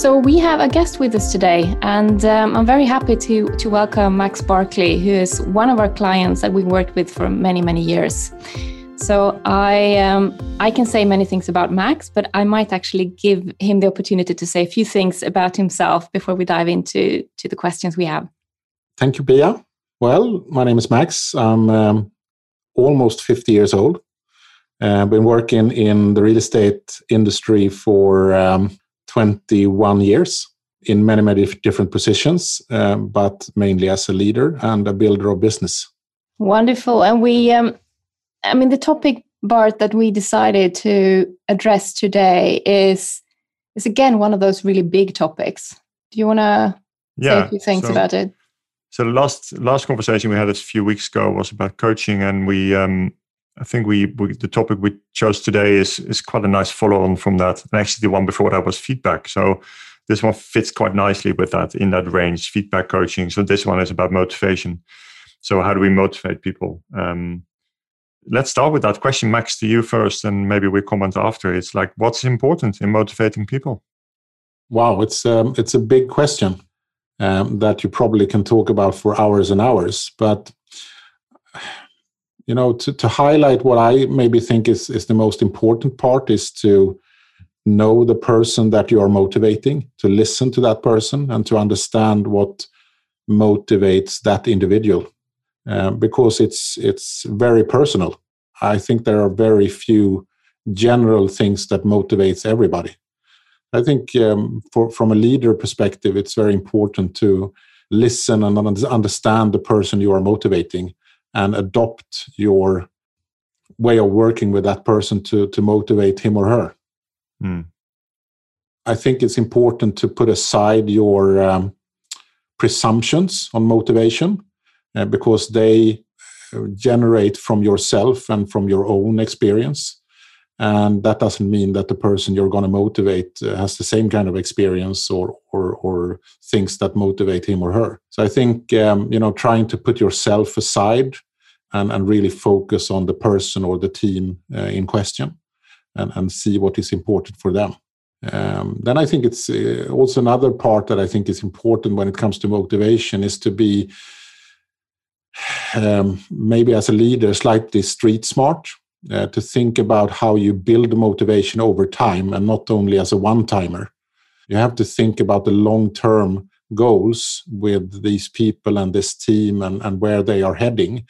So we have a guest with us today, and um, I'm very happy to to welcome Max Barkley, who is one of our clients that we worked with for many many years. So I um, I can say many things about Max, but I might actually give him the opportunity to say a few things about himself before we dive into to the questions we have. Thank you, Pia. Well, my name is Max. I'm um, almost 50 years old. I've uh, been working in the real estate industry for um, 21 years in many, many different positions, uh, but mainly as a leader and a builder of business. Wonderful. And we, um, I mean, the topic, Bart, that we decided to address today is is again one of those really big topics. Do you want to yeah, say a few things so, about it? So last last conversation we had a few weeks ago was about coaching, and we um, I think we, we, the topic we chose today is is quite a nice follow on from that. And actually, the one before that was feedback. So this one fits quite nicely with that in that range, feedback coaching. So this one is about motivation. So how do we motivate people? Um, let's start with that question, Max, to you first, and maybe we comment after. It's like, what's important in motivating people? Wow, it's um, it's a big question um, that you probably can talk about for hours and hours, but you know to, to highlight what i maybe think is is the most important part is to know the person that you are motivating to listen to that person and to understand what motivates that individual. Uh, because it's it's very personal. I think there are very few general things that motivates everybody. I think um, for, from a leader perspective it's very important to listen and understand the person you are motivating and adopt your way of working with that person to to motivate him or her. Mm. I think it's important to put aside your um, presumptions on motivation uh, because they uh, generate from yourself and from your own experience. And that doesn't mean that the person you're going to motivate uh, has the same kind of experience or, or, or things that motivate him or her. So I think um, you know trying to put yourself aside and, and really focus on the person or the team uh, in question and, and see what is important for them. Um, then I think it's uh, also another part that I think is important when it comes to motivation is to be um, maybe as a leader slightly street smart uh, to think about how you build motivation over time and not only as a one timer. You have to think about the long term goals with these people and this team and, and where they are heading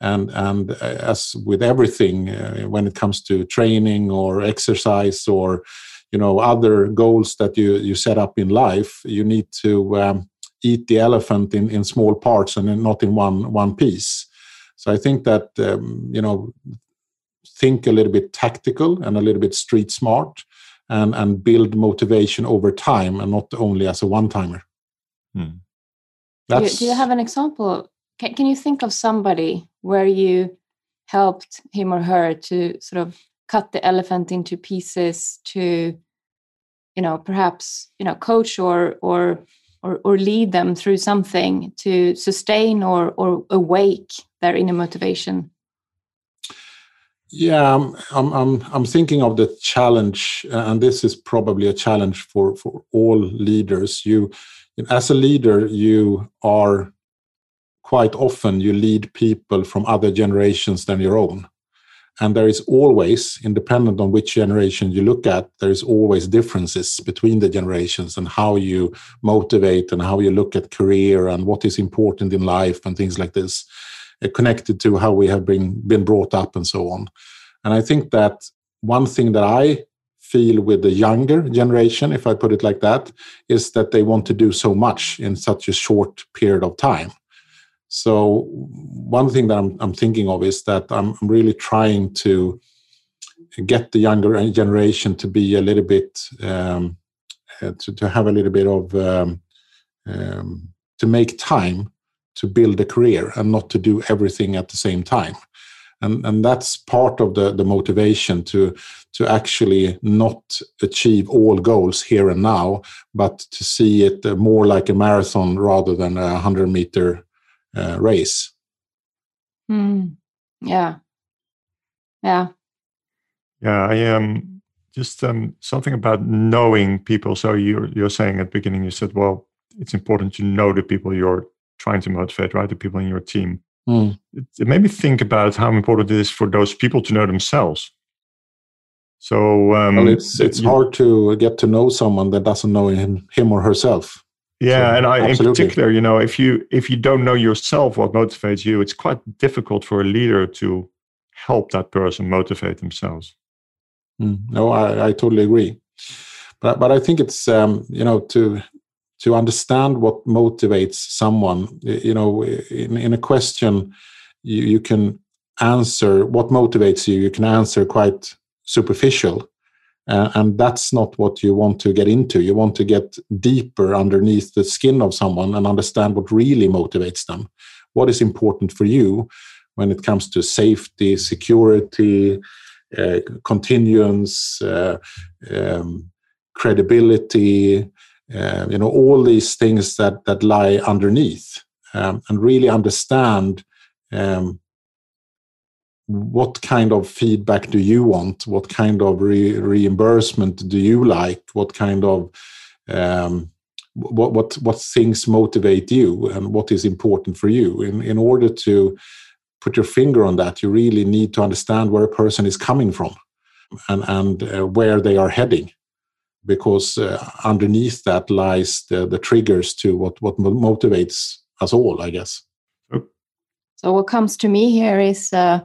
and and uh, as with everything uh, when it comes to training or exercise or you know other goals that you you set up in life you need to um, eat the elephant in in small parts and not in one one piece so i think that um, you know think a little bit tactical and a little bit street smart and and build motivation over time and not only as a one timer hmm. do, you, do you have an example can, can you think of somebody where you helped him or her to sort of cut the elephant into pieces to you know perhaps you know coach or or or, or lead them through something to sustain or or awake their inner motivation yeah i'm i'm i'm thinking of the challenge and this is probably a challenge for for all leaders you as a leader you are quite often you lead people from other generations than your own. And there is always, independent on which generation you look at, there is always differences between the generations and how you motivate and how you look at career and what is important in life and things like this, uh, connected to how we have been, been brought up and so on. And I think that one thing that I feel with the younger generation, if I put it like that, is that they want to do so much in such a short period of time. So one thing that I'm, I'm thinking of is that I'm, I'm, really trying to get the younger generation to be a little bit um, uh, to, to have a little bit of um, um, to make time to build a career and not to do everything at the same time and and that's part of the the motivation to to actually not achieve all goals here and now but to see it more like a marathon rather than a 100 meter uh, race. Mm. Yeah. Yeah. Yeah. I um just um, something about knowing people. So you're you're saying at the beginning, you said, well, it's important to know the people you're trying to motivate, right? The people in your team. Mm. It, it, made me think about how important it is for those people to know themselves. So um, well, it's it's you, hard to get to know someone that doesn't know him, him or herself. Yeah, so, and I, absolutely. in particular, you know, if you if you don't know yourself what motivates you, it's quite difficult for a leader to help that person motivate themselves. Mm, no, I, I totally agree. But but I think it's um, you know to to understand what motivates someone. You know, in, in a question, you, you can answer what motivates you. You can answer quite superficial, uh, and that's not what you want to get into. You want to get deeper underneath the skin of someone and understand what really motivates them. What is important for you when it comes to safety, security, uh, continuance, uh, um, credibility, uh, you know, all these things that that lie underneath, um, and really understand um, what kind of feedback do you want? What kind of re reimbursement do you like? What kind of um, what what what things motivate you, and what is important for you? In in order to put your finger on that, you really need to understand where a person is coming from and, and uh, where they are heading. Because uh, underneath that lies the, the triggers to what, what motivates us all, I guess. So, what comes to me here is uh,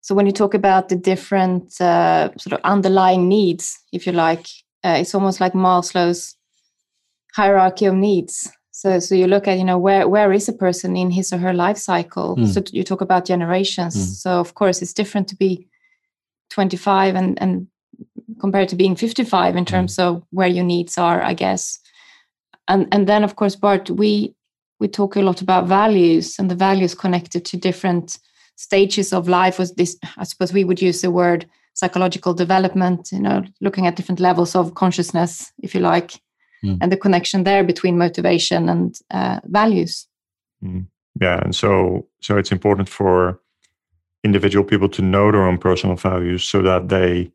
so when you talk about the different uh, sort of underlying needs, if you like, uh, it's almost like Maslow's hierarchy of needs. So, so you look at you know where where is a person in his or her life cycle? Mm. So you talk about generations. Mm. So of course it's different to be 25 and and compared to being 55 in hmm. terms mm. of where your needs are, I guess. And and then of course, Bart, we we talk a lot about values and the values connected to different stages of life. Was this? I suppose we would use the word psychological development. You know, looking at different levels of consciousness, if you like mm. and the connection there between motivation and uh, values. Mm. Yeah, and so so it's important for individual people to know their own personal values so that they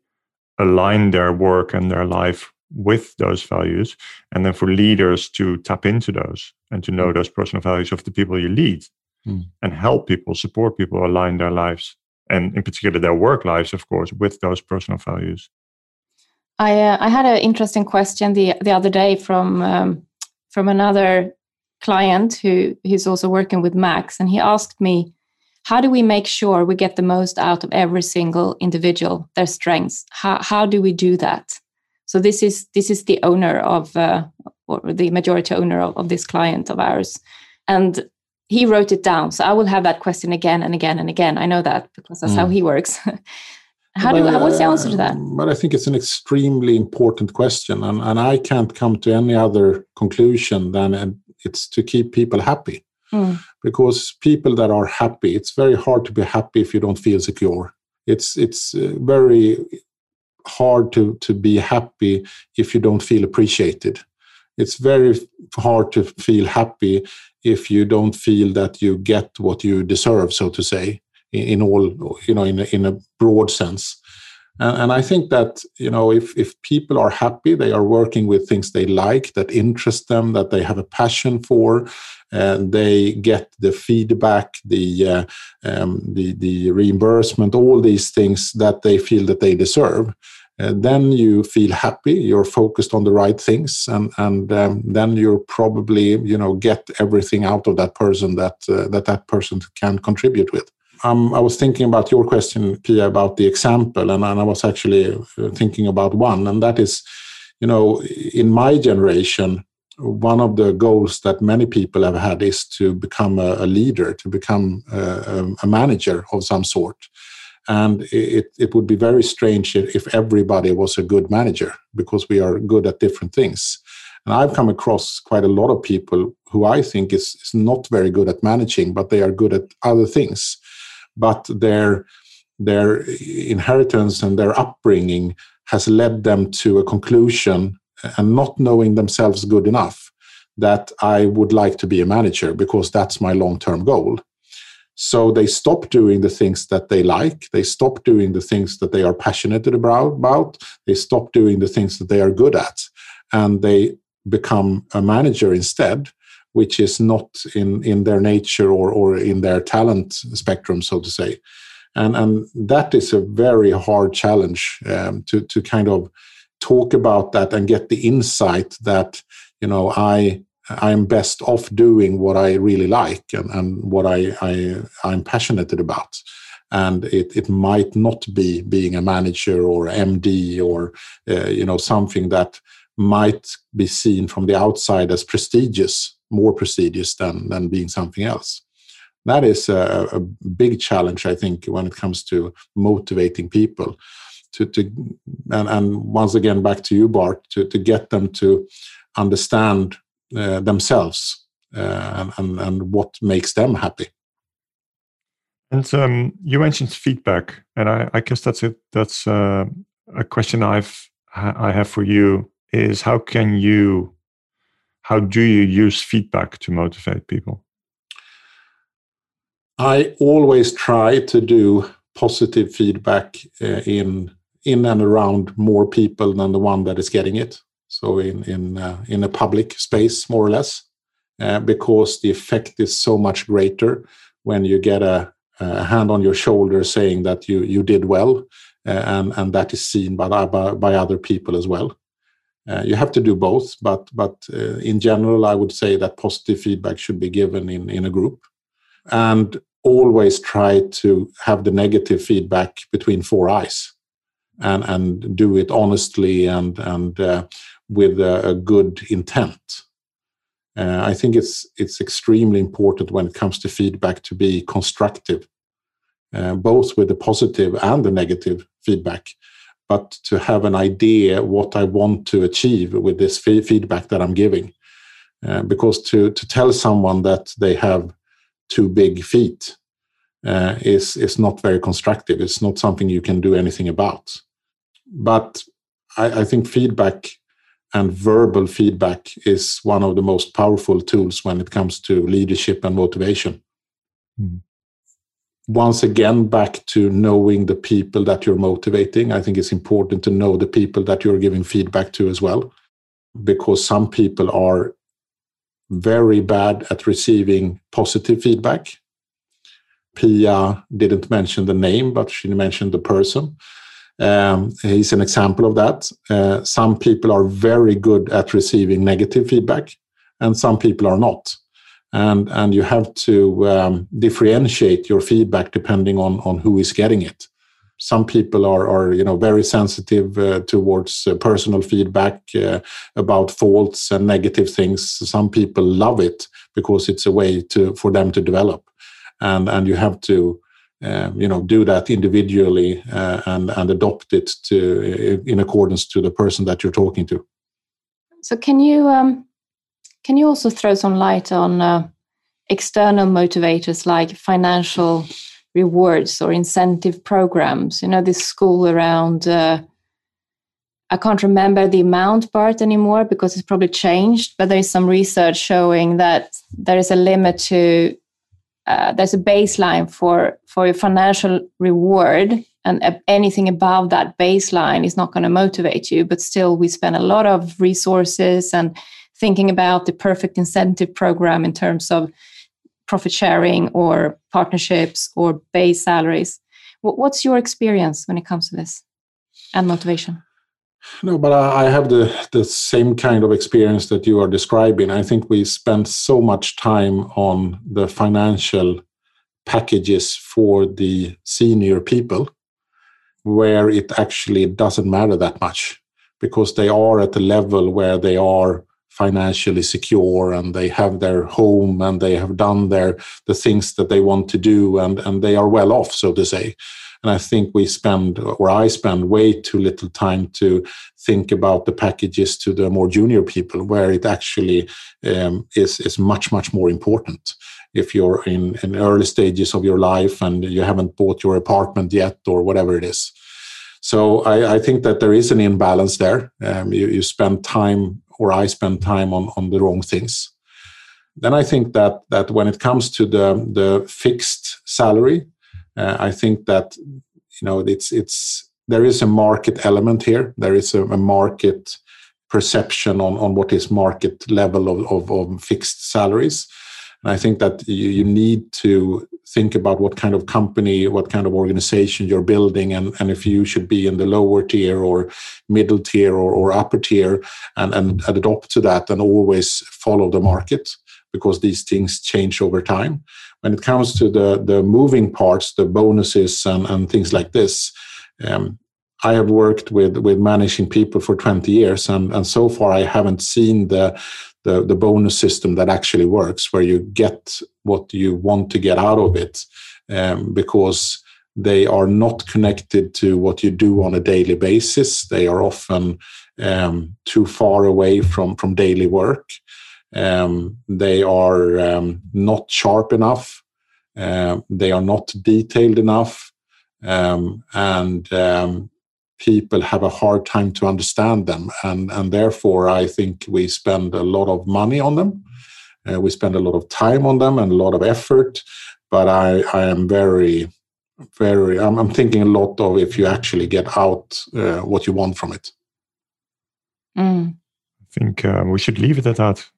align their work and their life with those values and then for leaders to tap into those and to know hmm. those personal values of the people you lead mm. and help people support people align their lives and in particular their work lives of course with those personal values I uh, I had an interesting question the the other day from um, from another client who who's also working with Max, and he asked me, "How do we make sure we get the most out of every single individual, their strengths? How how do we do that?" So this is this is the owner of uh, or the majority owner of, of this client of ours, and he wrote it down. So I will have that question again and again and again. I know that because that's mm. how he works. How do but, what's the answer to that? But I think it's an extremely important question, and, and I can't come to any other conclusion than it's to keep people happy. Mm. Because people that are happy, it's very hard to be happy if you don't feel secure. It's it's uh, very hard to to be happy if you don't feel appreciated. It's very hard to feel happy if you don't feel that you get what you deserve, so to say in all you know in in a broad sense and, and, i think that you know if if people are happy they are working with things they like that interest them that they have a passion for and they get the feedback the uh, um, the the reimbursement all these things that they feel that they deserve uh, then you feel happy you're focused on the right things and and um, then you're probably you know get everything out of that person that uh, that that person can contribute with um, I was thinking about your question, Pia, about the example, and, and I was actually uh, thinking about one, and that is, you know, in my generation, one of the goals that many people have had is to become a, a leader, to become a, a, manager of some sort. And it, it would be very strange if everybody was a good manager because we are good at different things. And I've come across quite a lot of people who I think is, is not very good at managing, but they are good at other things but their their inheritance and their upbringing has led them to a conclusion and not knowing themselves good enough that I would like to be a manager because that's my long term goal. So they stop doing the things that they like. They stop doing the things that they are passionate about. They stop doing the things that they are good at. And they become a manager instead, which is not in, in their nature or, or in their talent spectrum, so to say. And, and that is a very hard challenge um, to, to kind of talk about that and get the insight that, you know, I I'm best off doing what I really like and, and what I, I I'm passionate about. And it, it might not be being a manager or MD or uh, you know something that might be seen from the outside as prestigious, more prestigious than than being something else. That is a, a big challenge, I think, when it comes to motivating people. To, to and, and once again back to you, Bart, to, to get them to understand uh, themselves uh, and, and what makes them happy. And um, you mentioned feedback, and I, I guess that's. That's uh, a question I've I have for you is how can you, how do you use feedback to motivate people? I always try to do positive feedback uh, in in and around more people than the one that is getting it so in in uh, in a public space more or less uh, because the effect is so much greater when you get a, a, hand on your shoulder saying that you you did well uh, and and that is seen by by, by other people as well uh, you have to do both but but uh, in general i would say that positive feedback should be given in in a group and always try to have the negative feedback between four eyes and and do it honestly and and uh, with a, a good intent. Uh, I think it's it's extremely important when it comes to feedback to be constructive, uh, both with the positive and the negative feedback, but to have an idea what I want to achieve with this feedback that I'm giving. Uh, because to to tell someone that they have too big feet uh, is is not very constructive. It's not something you can do anything about. But I, I think feedback and verbal feedback is one of the most powerful tools when it comes to leadership and motivation. Mm. Once again, back to knowing the people that you're motivating. I think it's important to know the people that you're giving feedback to as well, because some people are very bad at receiving positive feedback. Pia didn't mention the name, but she mentioned the person. Um, he's an example of that. Uh, some people are very good at receiving negative feedback, and some people are not. And, and you have to um, differentiate your feedback depending on, on who is getting it. Some people are, are you know, very sensitive uh, towards uh, personal feedback uh, about faults and negative things. Some people love it because it's a way to, for them to develop. And, and you have to um, you know do that individually uh, and and adopt it to in accordance to the person that you're talking to so can you um, can you also throw some light on uh, external motivators like financial rewards or incentive programs? You know this school around uh, I can't remember the amount part anymore because it's probably changed, but there is some research showing that there is a limit to uh, there's a baseline for for a financial reward and anything above that baseline is not going to motivate you but still we spend a lot of resources and thinking about the perfect incentive program in terms of profit sharing or partnerships or base salaries what's your experience when it comes to this and motivation no, but I have the, the same kind of experience that you are describing. I think we spend so much time on the financial packages for the senior people where it actually doesn't matter that much because they are at a level where they are financially secure and they have their home and they have done their the things that they want to do and and they are well off so to say and I think we spend, or I spend, way too little time to think about the packages to the more junior people, where it actually um, is is much much more important. If you're in, in early stages of your life and you haven't bought your apartment yet, or whatever it is. So I, I think that there is an imbalance there. Um, you, you spend time, or I spend time on on the wrong things. then I think that that when it comes to the the fixed salary, uh, I think that you know it's it's there is a market element here. There is a, a market perception on on what is market level of, of, of fixed salaries. And I think that you, you need to think about what kind of company, what kind of organization you're building, and, and if you should be in the lower tier or middle tier or, or upper tier, and, and adopt to that and always follow the market because these things change over time. When it comes to the, the moving parts, the bonuses and, and things like this, um, I have worked with, with managing people for 20 years, and, and so far I haven't seen the, the, the bonus system that actually works, where you get what you want to get out of it, um, because they are not connected to what you do on a daily basis. They are often um, too far away from, from daily work. Um, they are um, not sharp enough. Uh, they are not detailed enough. Um, and people have a hard time to understand them. And, and therefore, I think we spend a lot of money on them. Uh, we spend a lot of time on them and a lot of effort. But I, I am very, very, I'm, I'm thinking a lot of if you actually get out uh, what you want from it. Mm. I think uh, we should leave it at that.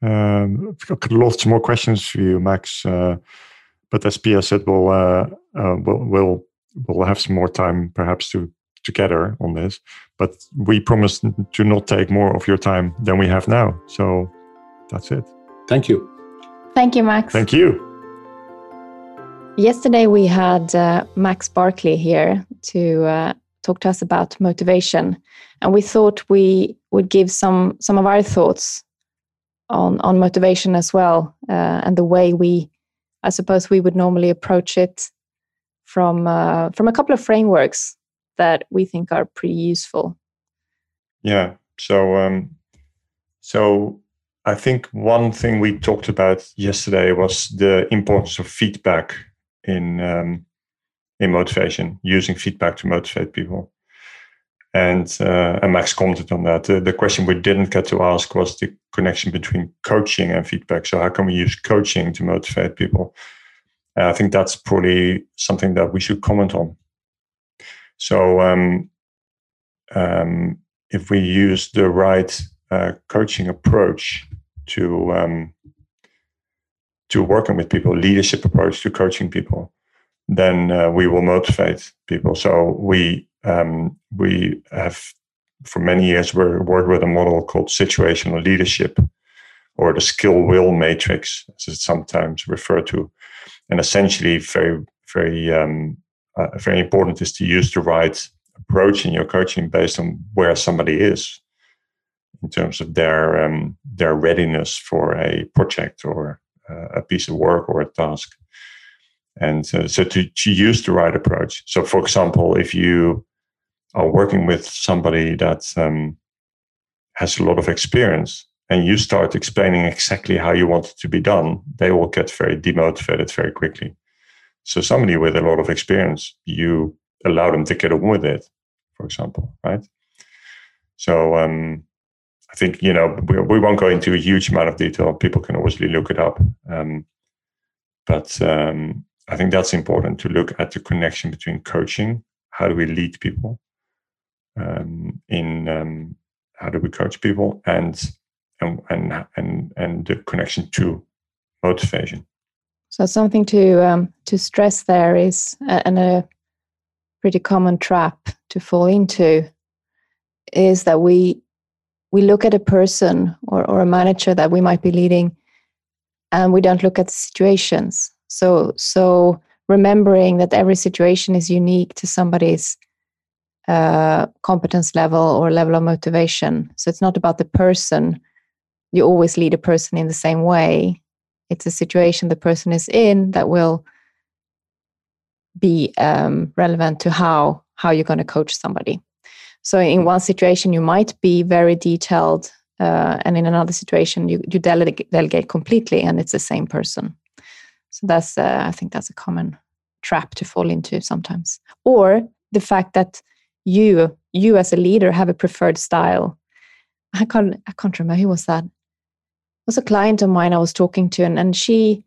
Um, I've got lots more questions for you, Max. Uh, but as Pia said, we'll, uh, uh, we'll, we'll, we'll have some more time perhaps to together on this. But we promise to not take more of your time than we have now. So that's it. Thank you. Thank you, Max. Thank you. Yesterday we had uh, Max Barkley here to uh, talk to us about motivation, and we thought we would give some some of our thoughts on on motivation as well uh, and the way we i suppose we would normally approach it from uh, from a couple of frameworks that we think are pretty useful yeah so um so i think one thing we talked about yesterday was the importance of feedback in um, in motivation using feedback to motivate people and, uh, and Max commented on that. Uh, the question we didn't get to ask was the connection between coaching and feedback. So, how can we use coaching to motivate people? And I think that's probably something that we should comment on. So, um, um, if we use the right uh, coaching approach to um, to working with people, leadership approach to coaching people, then uh, we will motivate people. So we um, we have for many years we worked with a model called situational leadership or the skill will matrix as it's sometimes referred to and essentially very very um, uh, very important is to use the right approach in your coaching based on where somebody is in terms of their um, their readiness for a project or uh, a piece of work or a task. And uh, so to, to use the right approach. So for example if you are working with somebody that um, has a lot of experience and you start explaining exactly how you want it to be done, they will get very demotivated very quickly. So somebody with a lot of experience, you allow them to get on with it, for example, right? So um, I think you know we, we won't go into a huge amount of detail. People can obviously look it up, um, but um, I think that's important to look at the connection between coaching. How do we lead people? um, in um, how do we coach people and and and and, and the connection to motivation. So something to um, to stress there is and a pretty common trap to fall into is that we we look at a person or, or a manager that we might be leading and we don't look at the situations so so remembering that every situation is unique to somebody's uh, competence level or level of motivation. So it's not about the person. You always lead a person in the same way. It's a situation the person is in that will be um, relevant to how how you're going to coach somebody. So in one situation, you might be very detailed, uh, and in another situation, you you delegate, delegate completely, and it's the same person. So that's uh, I think that's a common trap to fall into sometimes, or the fact that you you as a leader have a preferred style i can't i can't remember who was that was a client of mine I was talking to, and, and she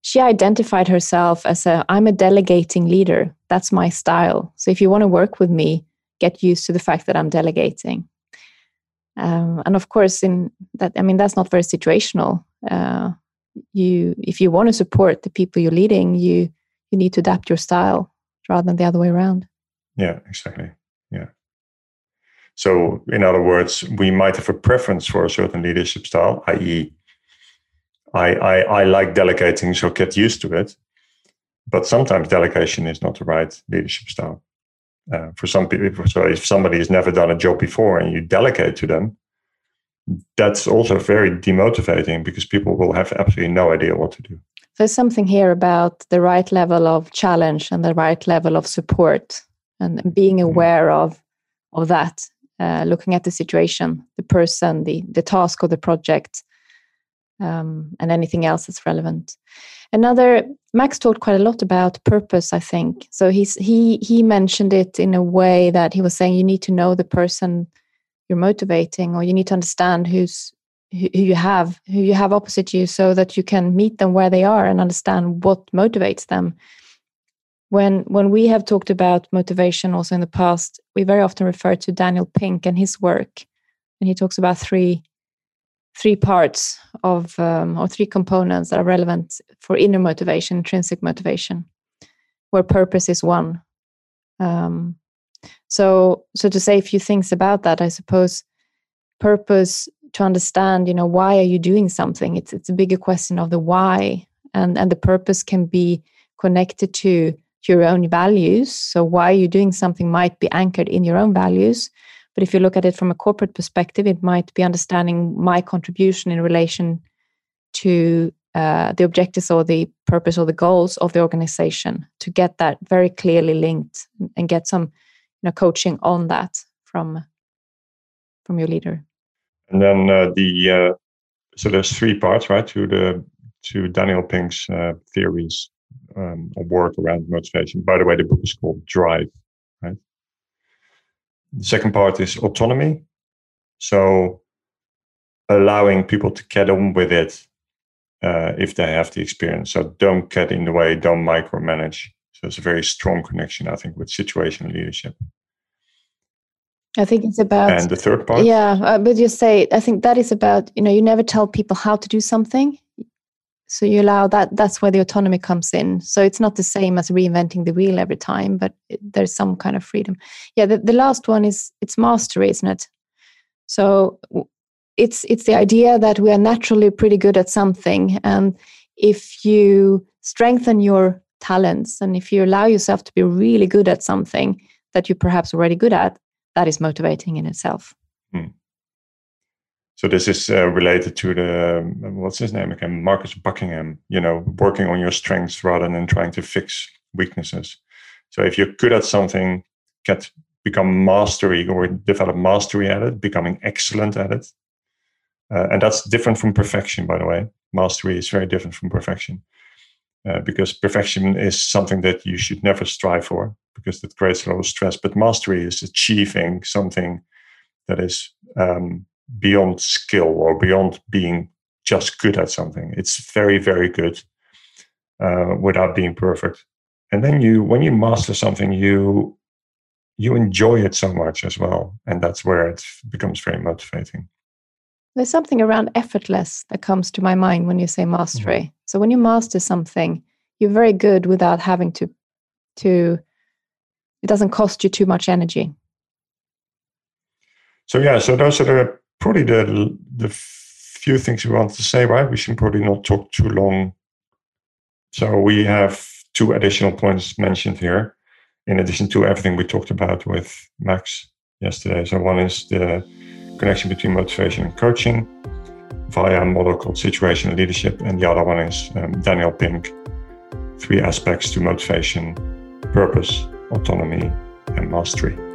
she identified herself as a I'm a delegating leader. That's my style. So if you want to work with me, get used to the fact that I'm delegating. Um, and of course, in that, I mean, that's not very situational. Uh, you, if you want to support the people you're leading, you you need to adapt your style rather than the other way around. Yeah, exactly. Yeah. So, in other words, we might have a preference for a certain leadership style, i.e., I, I, I like delegating, so get used to it. But sometimes delegation is not the right leadership style. Uh, for some people, so if somebody has never done a job before and you delegate to them, that's also very demotivating because people will have absolutely no idea what to do. There's something here about the right level of challenge and the right level of support and being mm-hmm. aware mm. of of that, uh, looking at the situation, the person, the the task or the project, um, and anything else that's relevant. Another Max talked quite a lot about purpose. I think so. He's he he mentioned it in a way that he was saying you need to know the person you're motivating, or you need to understand who's who you have who you have opposite you, so that you can meet them where they are and understand what motivates them. When when we have talked about motivation also in the past, we very often refer to Daniel Pink and his work, and he talks about three three parts of um, or three components that are relevant for inner motivation, intrinsic motivation, where purpose is one. Um, so, so to say a few things about that, I suppose purpose to understand, you know, why are you doing something? It's it's a bigger question of the why, and and the purpose can be connected to your own values. So why you're you doing something might be anchored in your own values, but if you look at it from a corporate perspective, it might be understanding my contribution in relation to uh, the objectives or the purpose or the goals of the organization to get that very clearly linked and get some you know, coaching on that from from your leader. And then uh, the uh, so there's three parts, right, to the to Daniel Pink's uh, theories um, of work around motivation. By the way, the book is called Drive, right? The second part is autonomy. So allowing people to get on with it uh, if they have the experience. So don't get in the way, don't micromanage. So it's a very strong connection, I think, with situational leadership. I think it's about and the third part. Yeah, uh, but you say I think that is about you know you never tell people how to do something so you allow that that's where the autonomy comes in. So it's not the same as reinventing the wheel every time but there's some kind of freedom. Yeah the, the last one is it's mastery isn't it? So it's it's the idea that we are naturally pretty good at something and if you strengthen your talents and if you allow yourself to be really good at something that you're perhaps already good at that is motivating in itself. So this is uh, related to the um, what's his name again, Marcus Buckingham. You know, working on your strengths rather than trying to fix weaknesses. So if you're good at something, get become mastery or develop mastery at it, becoming excellent at it. Uh, and that's different from perfection, by the way. Mastery is very different from perfection. Uh, because perfection is something that you should never strive for because that creates a lot of stress. But mastery is achieving something that is um, beyond skill or beyond being just good at something. It's very, very good uh, without being perfect. And then you, when you master something, you you enjoy it so much as well, and that's where it becomes very motivating. There's something around effortless that comes to my mind when you say mastery. Mm-hmm. So when you master something, you're very good without having to to. It doesn't cost you too much energy. So yeah, so those are the probably the the few things we want to say. Right, we should probably not talk too long. So we have two additional points mentioned here, in addition to everything we talked about with Max yesterday. So one is the connection between motivation and coaching via a model called situational leadership, and the other one is um, Daniel Pink, three aspects to motivation, purpose, autonomy, and mastery.